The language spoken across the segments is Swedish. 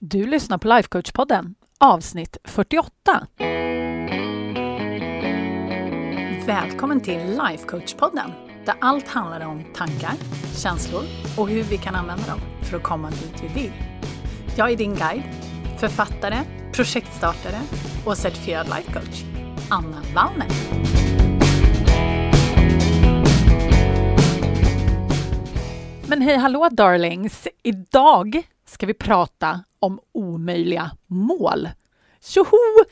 Du lyssnar på Lifecoach-podden, avsnitt 48. Välkommen till Lifecoach-podden, där allt handlar om tankar, känslor och hur vi kan använda dem för att komma dit vi vill. Jag är din guide, författare, projektstartare och certifierad lifecoach, Anna Wallner. Men hej hallå darlings! Idag ska vi prata om omöjliga mål. Tjoho!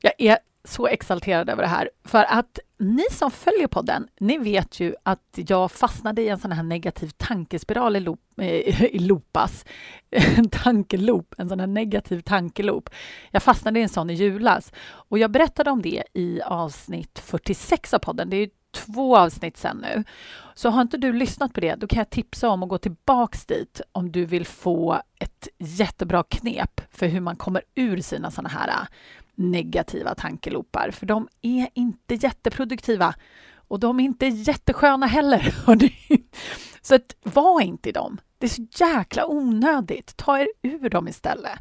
Jag är så exalterad över det här, för att ni som följer podden, ni vet ju att jag fastnade i en sån här negativ tankespiral i, loop, eh, i loopas. En tankeloop, en sån här negativ tankeloop. Jag fastnade i en sån i julas och jag berättade om det i avsnitt 46 av podden. Det är två avsnitt sen nu. Så har inte du lyssnat på det, då kan jag tipsa om att gå tillbaks dit om du vill få ett jättebra knep för hur man kommer ur sina såna här äh, negativa tankelopar. För de är inte jätteproduktiva och de är inte jättesköna heller. Så att, var inte i dem. Det är så jäkla onödigt. Ta er ur dem istället.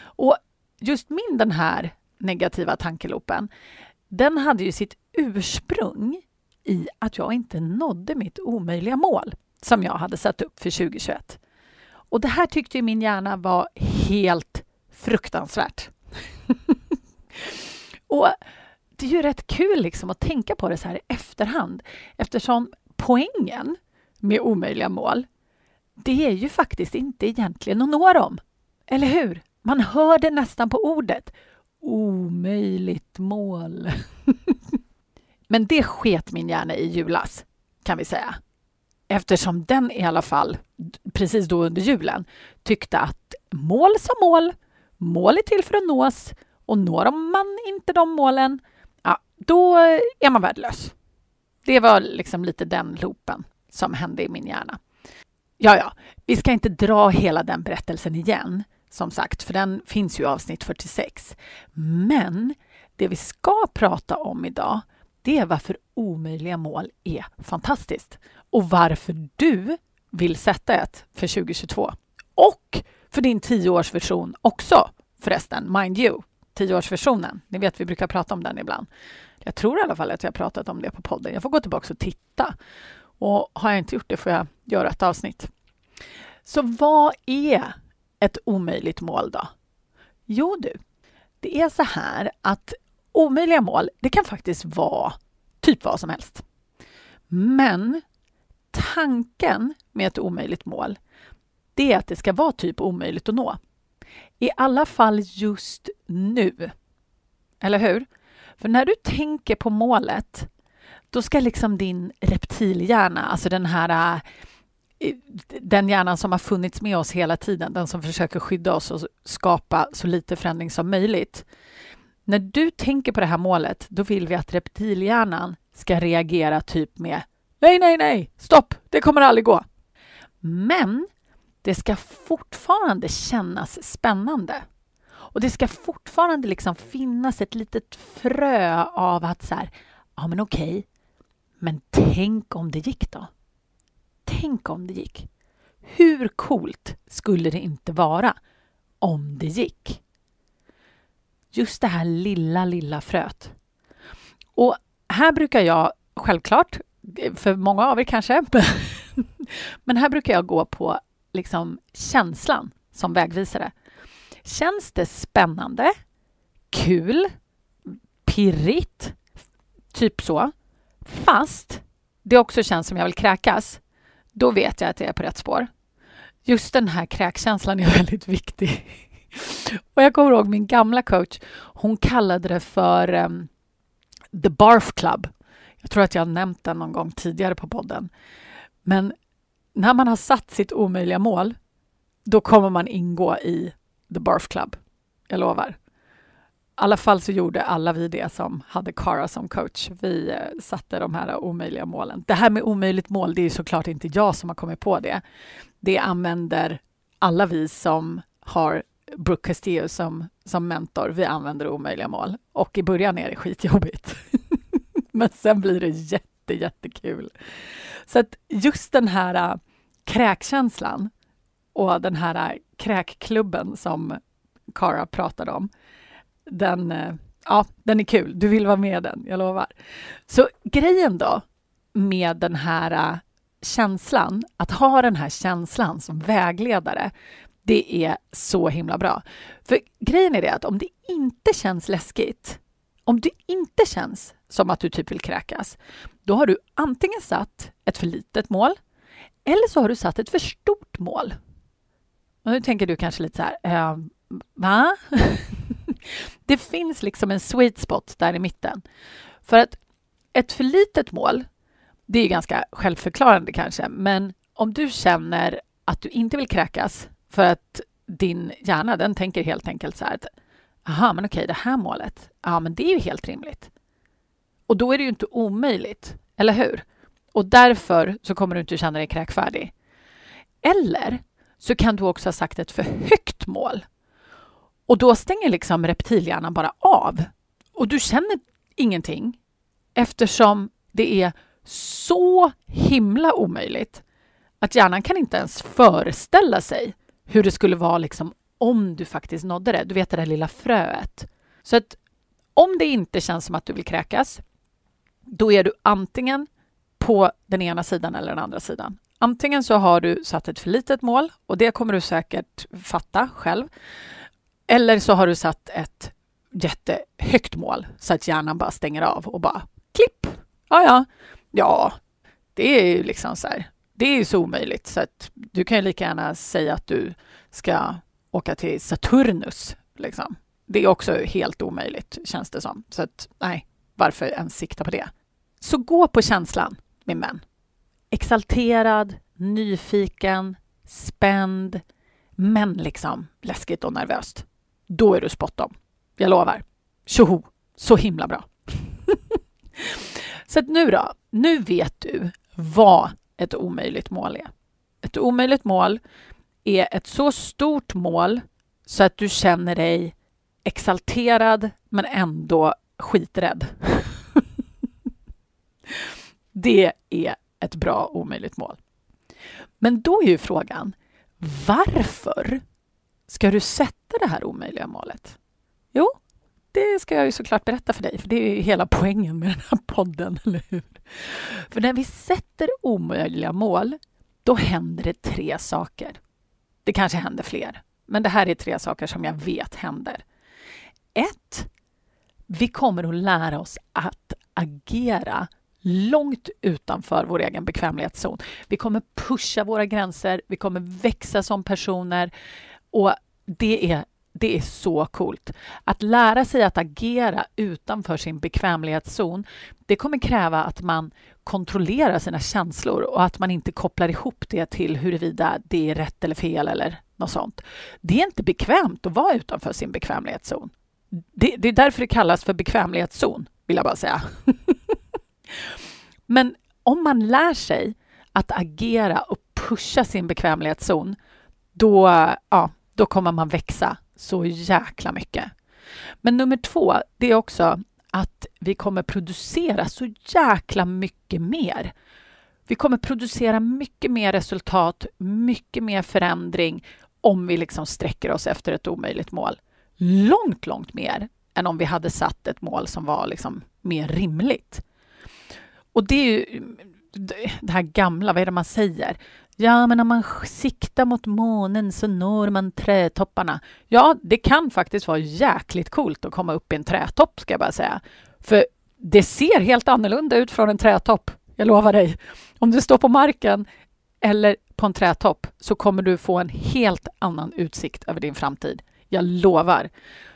Och just min den här negativa tankelopen, den hade ju sitt ursprung i att jag inte nådde mitt omöjliga mål som jag hade satt upp för 2021. Och det här tyckte min hjärna var helt fruktansvärt. och det är ju rätt kul liksom att tänka på det så här i efterhand eftersom poängen med omöjliga mål, det är ju faktiskt inte egentligen att nå dem. Eller hur? Man hör det nästan på ordet. Omöjligt mål. Men det sket min hjärna i julas, kan vi säga. Eftersom den i alla fall, precis då under julen, tyckte att mål som mål, mål är till för att nås och når man inte de målen, ja, då är man värdelös. Det var liksom lite den loopen som hände i min hjärna. Ja, ja, vi ska inte dra hela den berättelsen igen, som sagt, för den finns ju i avsnitt 46. Men det vi ska prata om idag, det är varför omöjliga mål är fantastiskt och varför du vill sätta ett för 2022. Och för din tioårsversion också förresten, mind you. Tioårsversionen. Ni vet, vi brukar prata om den ibland. Jag tror i alla fall att jag har pratat om det på podden. Jag får gå tillbaka och titta. Och har jag inte gjort det får jag göra ett avsnitt. Så vad är ett omöjligt mål då? Jo du, det är så här att omöjliga mål, det kan faktiskt vara typ vad som helst. Men tanken med ett omöjligt mål, det är att det ska vara typ omöjligt att nå. I alla fall just nu. Eller hur? För när du tänker på målet, då ska liksom din reptilhjärna, alltså den här eh, den hjärnan som har funnits med oss hela tiden, den som försöker skydda oss och skapa så lite förändring som möjligt. När du tänker på det här målet, då vill vi att reptilhjärnan ska reagera typ med Nej, nej, nej, stopp, det kommer aldrig gå. Men det ska fortfarande kännas spännande. Och det ska fortfarande liksom finnas ett litet frö av att så här, ja men okej, men tänk om det gick då? Tänk om det gick. Hur coolt skulle det inte vara om det gick? Just det här lilla, lilla fröet. Och här brukar jag självklart, för många av er kanske, men här brukar jag gå på liksom känslan som vägvisare. Känns det spännande, kul, pirrigt, typ så, fast det också känns som jag vill kräkas, då vet jag att jag är på rätt spår. Just den här kräkkänslan är väldigt viktig. Och jag kommer ihåg min gamla coach, hon kallade det för um, The Barf Club. Jag tror att jag har nämnt den någon gång tidigare på podden. Men när man har satt sitt omöjliga mål, då kommer man ingå i The Barf Club. Jag lovar. I alla fall så gjorde alla vi det som hade Cara som coach. Vi eh, satte de här omöjliga målen. Det här med omöjligt mål, det är såklart inte jag som har kommit på det. Det använder alla vi som har Brooke Castillo som, som mentor. Vi använder omöjliga mål. Och i början är det skitjobbigt. Men sen blir det jätte, jättekul. Så att just den här äh, kräkkänslan och den här äh, kräkklubben som Cara pratade om, den, äh, ja, den är kul. Du vill vara med den, jag lovar. Så grejen då med den här äh, känslan, att ha den här känslan som vägledare, det är så himla bra. För grejen är det att om det inte känns läskigt, om det inte känns som att du typ vill kräkas, då har du antingen satt ett för litet mål eller så har du satt ett för stort mål. Och nu tänker du kanske lite så här, eh, va? det finns liksom en sweet spot där i mitten. För att ett för litet mål, det är ganska självförklarande kanske, men om du känner att du inte vill kräkas för att din hjärna, den tänker helt enkelt så här att aha, men okej, det här målet, ja, men det är ju helt rimligt. Och då är det ju inte omöjligt, eller hur? Och därför så kommer du inte känna dig kräkfärdig. Eller så kan du också ha sagt ett för högt mål. Och då stänger liksom reptilhjärnan bara av. Och du känner ingenting eftersom det är så himla omöjligt att hjärnan kan inte ens föreställa sig hur det skulle vara liksom om du faktiskt nådde det. Du vet det där lilla fröet. Så att om det inte känns som att du vill kräkas, då är du antingen på den ena sidan eller den andra sidan. Antingen så har du satt ett för litet mål och det kommer du säkert fatta själv. Eller så har du satt ett jättehögt mål så att hjärnan bara stänger av och bara klipp. Ja, ja, ja, det är ju liksom så här. Det är ju så omöjligt så att du kan ju lika gärna säga att du ska åka till Saturnus. Liksom. Det är också helt omöjligt känns det som. Så att nej, varför ens sikta på det? Så gå på känslan med män. Exalterad, nyfiken, spänd, men liksom läskigt och nervöst. Då är du spot on. Jag lovar. Tjoho! Så himla bra. så att nu då, nu vet du vad ett omöjligt mål är. Ett omöjligt mål är ett så stort mål så att du känner dig exalterad men ändå skiträdd. det är ett bra omöjligt mål. Men då är ju frågan, varför ska du sätta det här omöjliga målet? Jo, ska jag ju såklart berätta för dig, för det är ju hela poängen med den här podden, eller hur? För när vi sätter omöjliga mål, då händer det tre saker. Det kanske händer fler, men det här är tre saker som jag vet händer. Ett, vi kommer att lära oss att agera långt utanför vår egen bekvämlighetszon. Vi kommer pusha våra gränser, vi kommer växa som personer och det är, det är så coolt. Att lära sig att agera utanför sin bekvämlighetszon, det kommer kräva att man kontrollerar sina känslor och att man inte kopplar ihop det till huruvida det är rätt eller fel eller något sånt. Det är inte bekvämt att vara utanför sin bekvämlighetszon. Det, det är därför det kallas för bekvämlighetszon, vill jag bara säga. Men om man lär sig att agera och pusha sin bekvämlighetszon, då, ja, då kommer man växa så jäkla mycket. Men nummer två, det är också att vi kommer producera så jäkla mycket mer. Vi kommer producera mycket mer resultat, mycket mer förändring om vi liksom sträcker oss efter ett omöjligt mål. Långt, långt mer än om vi hade satt ett mål som var liksom mer rimligt. Och det är ju det här gamla, vad är det man säger? Ja, men om man siktar mot månen så når man trädtopparna. Ja, det kan faktiskt vara jäkligt coolt att komma upp i en trädtopp, ska jag bara säga. För det ser helt annorlunda ut från en trädtopp, jag lovar dig. Om du står på marken eller på en trädtopp så kommer du få en helt annan utsikt över din framtid. Jag lovar.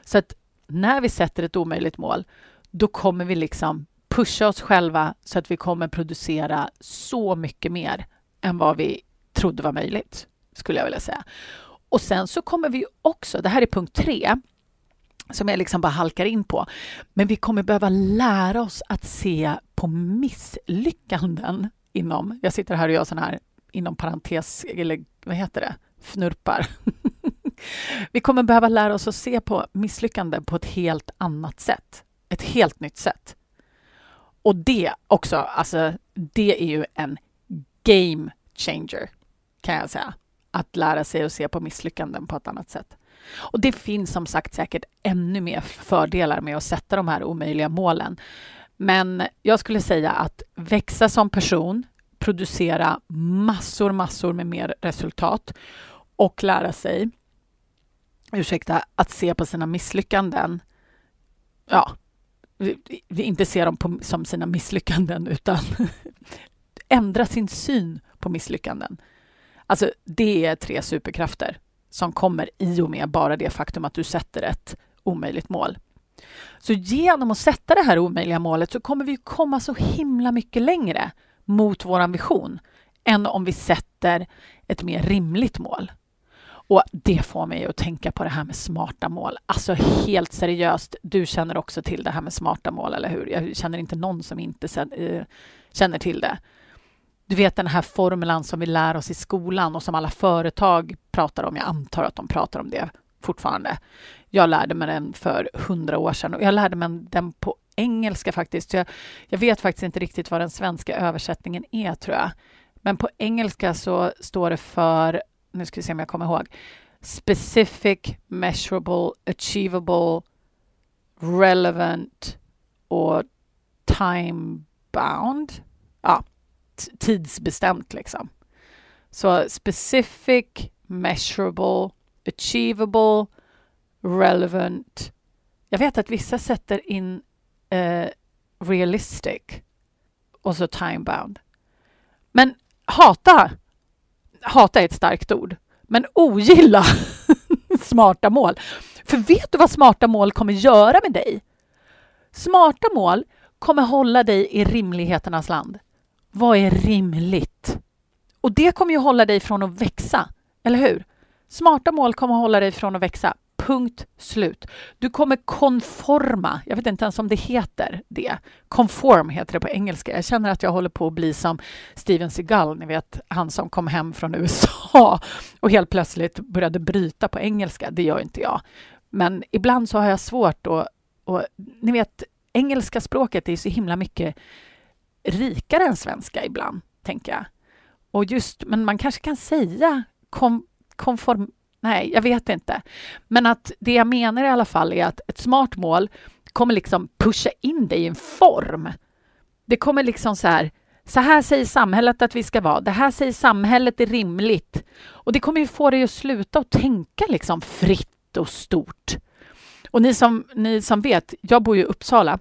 Så att när vi sätter ett omöjligt mål, då kommer vi liksom pusha oss själva så att vi kommer producera så mycket mer än vad vi trodde var möjligt, skulle jag vilja säga. Och sen så kommer vi också, det här är punkt tre, som jag liksom bara halkar in på. Men vi kommer behöva lära oss att se på misslyckanden inom, jag sitter här och gör sådana här inom parentes, eller vad heter det, fnurpar. vi kommer behöva lära oss att se på misslyckanden på ett helt annat sätt. Ett helt nytt sätt. Och det också, alltså det är ju en game changer kan jag säga. att lära sig att se på misslyckanden på ett annat sätt. Och det finns som sagt säkert ännu mer fördelar med att sätta de här omöjliga målen. Men jag skulle säga att växa som person, producera massor, massor med mer resultat och lära sig, ursäkta, att se på sina misslyckanden. Ja, vi inte se dem på, som sina misslyckanden utan ändra sin syn på misslyckanden. Alltså, det är tre superkrafter som kommer i och med bara det faktum att du sätter ett omöjligt mål. Så genom att sätta det här omöjliga målet så kommer vi komma så himla mycket längre mot vår vision än om vi sätter ett mer rimligt mål. Och det får mig att tänka på det här med smarta mål. Alltså helt seriöst, du känner också till det här med smarta mål, eller hur? Jag känner inte någon som inte eh, känner till det. Du vet den här formulan som vi lär oss i skolan och som alla företag pratar om. Jag antar att de pratar om det fortfarande. Jag lärde mig den för hundra år sedan och jag lärde mig den på engelska faktiskt. Jag, jag vet faktiskt inte riktigt vad den svenska översättningen är, tror jag. Men på engelska så står det för, nu ska vi se om jag kommer ihåg, specific, measurable, achievable, relevant och time bound. Ja, tidsbestämt liksom. Så specific, measurable, achievable, relevant. Jag vet att vissa sätter in eh, realistic och så time bound. Men hata, hata är ett starkt ord, men ogilla smarta mål. För vet du vad smarta mål kommer göra med dig? Smarta mål kommer hålla dig i rimligheternas land. Vad är rimligt? Och det kommer ju hålla dig från att växa, eller hur? Smarta mål kommer att hålla dig från att växa. Punkt slut. Du kommer konforma. Jag vet inte ens om det heter det. Conform heter det på engelska. Jag känner att jag håller på att bli som Steven Seagal, ni vet han som kom hem från USA och helt plötsligt började bryta på engelska. Det gör inte jag. Men ibland så har jag svårt att... Och, ni vet, engelska språket är så himla mycket rikare än svenska ibland, tänker jag. Och just, men man kanske kan säga kom, konform... Nej, jag vet inte. Men att det jag menar i alla fall är att ett smart mål kommer liksom pusha in dig i en form. Det kommer liksom så här, så här säger samhället att vi ska vara, det här säger samhället är rimligt. Och det kommer ju få dig att sluta och tänka liksom fritt och stort. Och ni som, ni som vet, jag bor ju i Uppsala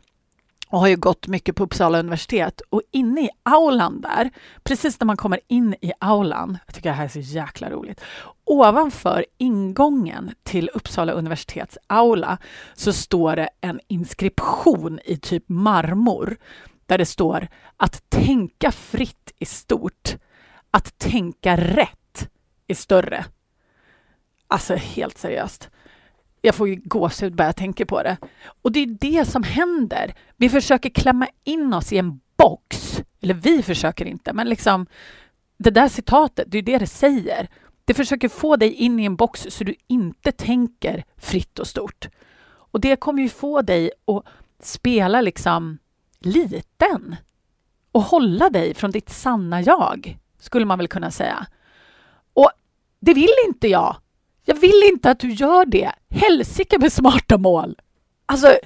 och har ju gått mycket på Uppsala universitet. Och inne i aulan där, precis när man kommer in i aulan, jag tycker det här är så jäkla roligt, ovanför ingången till Uppsala universitets aula så står det en inskription i typ marmor där det står att tänka fritt är stort, att tänka rätt är större. Alltså helt seriöst. Jag får ju gåshud bara jag tänker på det. Och det är det som händer. Vi försöker klämma in oss i en box. Eller vi försöker inte, men liksom det där citatet, det är det det säger. Det försöker få dig in i en box så du inte tänker fritt och stort. Och det kommer ju få dig att spela liksom liten och hålla dig från ditt sanna jag, skulle man väl kunna säga. Och det vill inte jag. Jag vill inte att du gör det. Helsike med smarta mål! Alltså,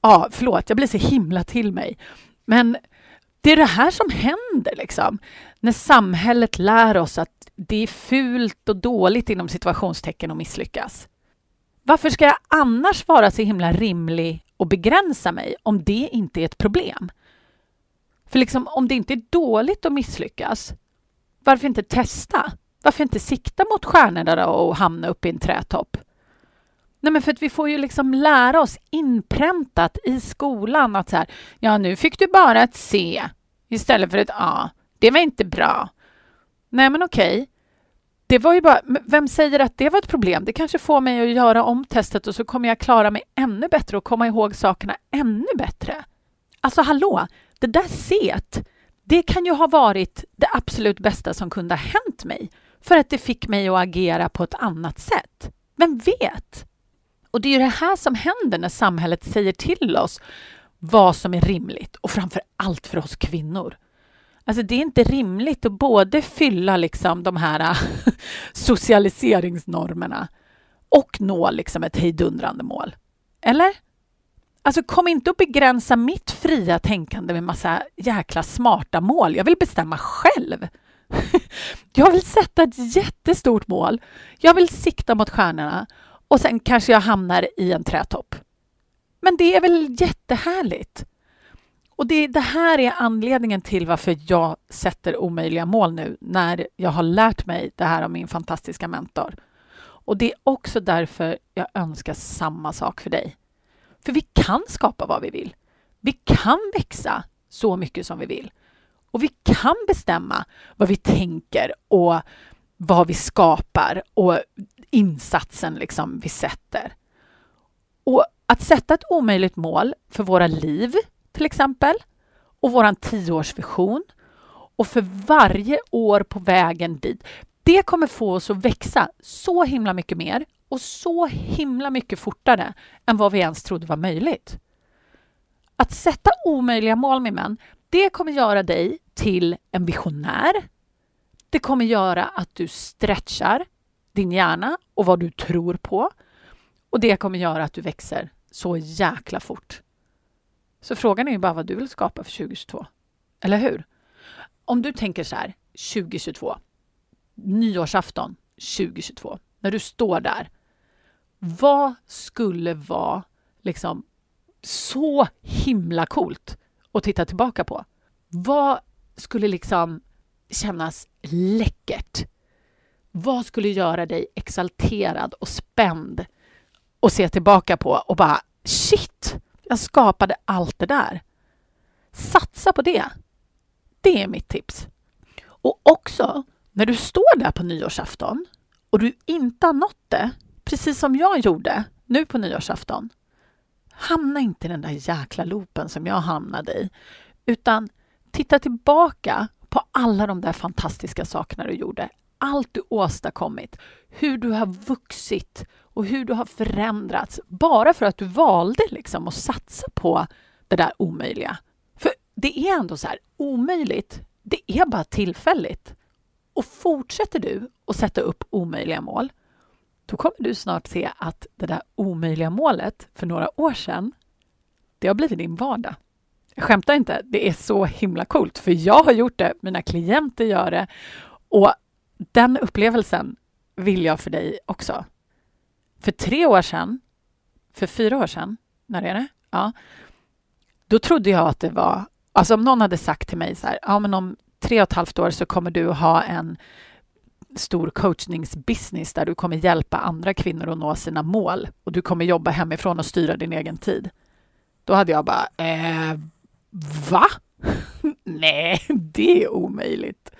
ja, förlåt, jag blir så himla till mig. Men det är det här som händer liksom. När samhället lär oss att det är fult och dåligt inom situationstecken att misslyckas. Varför ska jag annars vara så himla rimlig och begränsa mig om det inte är ett problem? För liksom, om det inte är dåligt att misslyckas, varför inte testa? Varför inte sikta mot stjärnorna då och hamna uppe i en trätopp? Nej, men för att vi får ju liksom lära oss inpräntat i skolan att så här, ja, nu fick du bara ett C istället för ett A. Det var inte bra. Nej, men okej. Det var ju bara, vem säger att det var ett problem? Det kanske får mig att göra om testet och så kommer jag klara mig ännu bättre och komma ihåg sakerna ännu bättre. Alltså hallå, det där C, det kan ju ha varit det absolut bästa som kunde ha hänt mig för att det fick mig att agera på ett annat sätt. Vem vet? Och det är ju det här som händer när samhället säger till oss vad som är rimligt och framför allt för oss kvinnor. Alltså det är inte rimligt att både fylla liksom de här socialiseringsnormerna och nå liksom ett hejdundrande mål. Eller? Alltså kom inte och begränsa mitt fria tänkande med massa jäkla smarta mål. Jag vill bestämma själv. Jag vill sätta ett jättestort mål. Jag vill sikta mot stjärnorna och sen kanske jag hamnar i en trätopp. Men det är väl jättehärligt? Och det, det här är anledningen till varför jag sätter omöjliga mål nu när jag har lärt mig det här av min fantastiska mentor. Och det är också därför jag önskar samma sak för dig. För vi kan skapa vad vi vill. Vi kan växa så mycket som vi vill. Och vi kan bestämma vad vi tänker och vad vi skapar och insatsen liksom vi sätter. Och att sätta ett omöjligt mål för våra liv till exempel och våran tioårsvision och för varje år på vägen dit. Det kommer få oss att växa så himla mycket mer och så himla mycket fortare än vad vi ens trodde var möjligt. Att sätta omöjliga mål med män, det kommer göra dig till en visionär. Det kommer göra att du stretchar din hjärna och vad du tror på. Och det kommer göra att du växer så jäkla fort. Så frågan är ju bara vad du vill skapa för 2022. Eller hur? Om du tänker så här, 2022, nyårsafton 2022, när du står där. Vad skulle vara liksom så himla coolt att titta tillbaka på? Vad skulle liksom kännas läckert? Vad skulle göra dig exalterad och spänd och se tillbaka på och bara shit, jag skapade allt det där. Satsa på det. Det är mitt tips. Och också när du står där på nyårsafton och du inte har nått det, precis som jag gjorde nu på nyårsafton. Hamna inte i den där jäkla loopen som jag hamnade i, utan titta tillbaka på alla de där fantastiska sakerna du gjorde. Allt du åstadkommit, hur du har vuxit och hur du har förändrats bara för att du valde liksom att satsa på det där omöjliga. För det är ändå så här, omöjligt, det är bara tillfälligt. Och fortsätter du att sätta upp omöjliga mål, då kommer du snart se att det där omöjliga målet för några år sedan, det har blivit din vardag. Jag skämtar inte, det är så himla coolt, för jag har gjort det, mina klienter gör det och den upplevelsen vill jag för dig också. För tre år sedan, för fyra år sedan, när är det? Ja, då trodde jag att det var, alltså om någon hade sagt till mig så här, ja men om tre och ett halvt år så kommer du ha en stor coachningsbusiness där du kommer hjälpa andra kvinnor att nå sina mål och du kommer jobba hemifrån och styra din egen tid. Då hade jag bara, eh, va? Nej, det är omöjligt.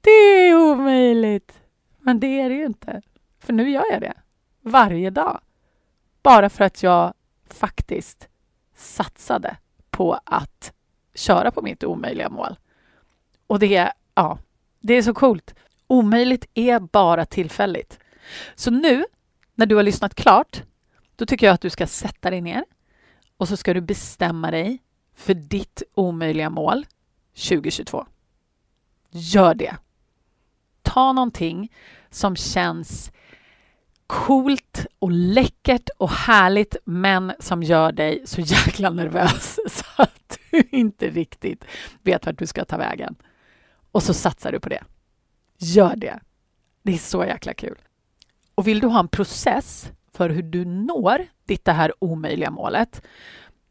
Det är omöjligt. Men det är det ju inte, för nu gör jag det varje dag. Bara för att jag faktiskt satsade på att köra på mitt omöjliga mål. Och det, ja, det är så coolt. Omöjligt är bara tillfälligt. Så nu, när du har lyssnat klart, då tycker jag att du ska sätta dig ner och så ska du bestämma dig för ditt omöjliga mål 2022. Gör det. Ta någonting som känns coolt och läckert och härligt men som gör dig så jäkla nervös så att du inte riktigt vet vart du ska ta vägen. Och så satsar du på det. Gör det. Det är så jäkla kul. Och vill du ha en process för hur du når ditt det här omöjliga målet,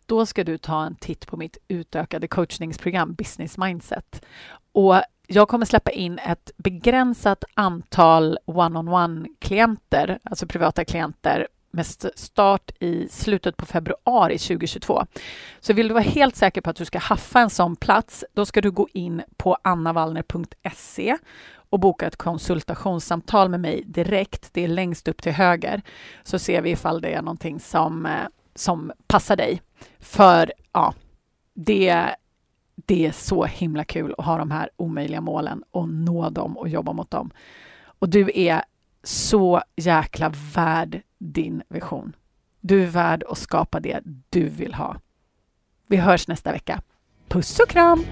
då ska du ta en titt på mitt utökade coachningsprogram Business Mindset. Och jag kommer släppa in ett begränsat antal one-on-one-klienter, alltså privata klienter med start i slutet på februari 2022. Så vill du vara helt säker på att du ska haffa en sån plats, då ska du gå in på annavallner.se och boka ett konsultationssamtal med mig direkt. Det är längst upp till höger, så ser vi ifall det är någonting som, eh, som passar dig. För ja, det det är så himla kul att ha de här omöjliga målen och nå dem och jobba mot dem. Och du är så jäkla värd din vision. Du är värd att skapa det du vill ha. Vi hörs nästa vecka. Puss och kram!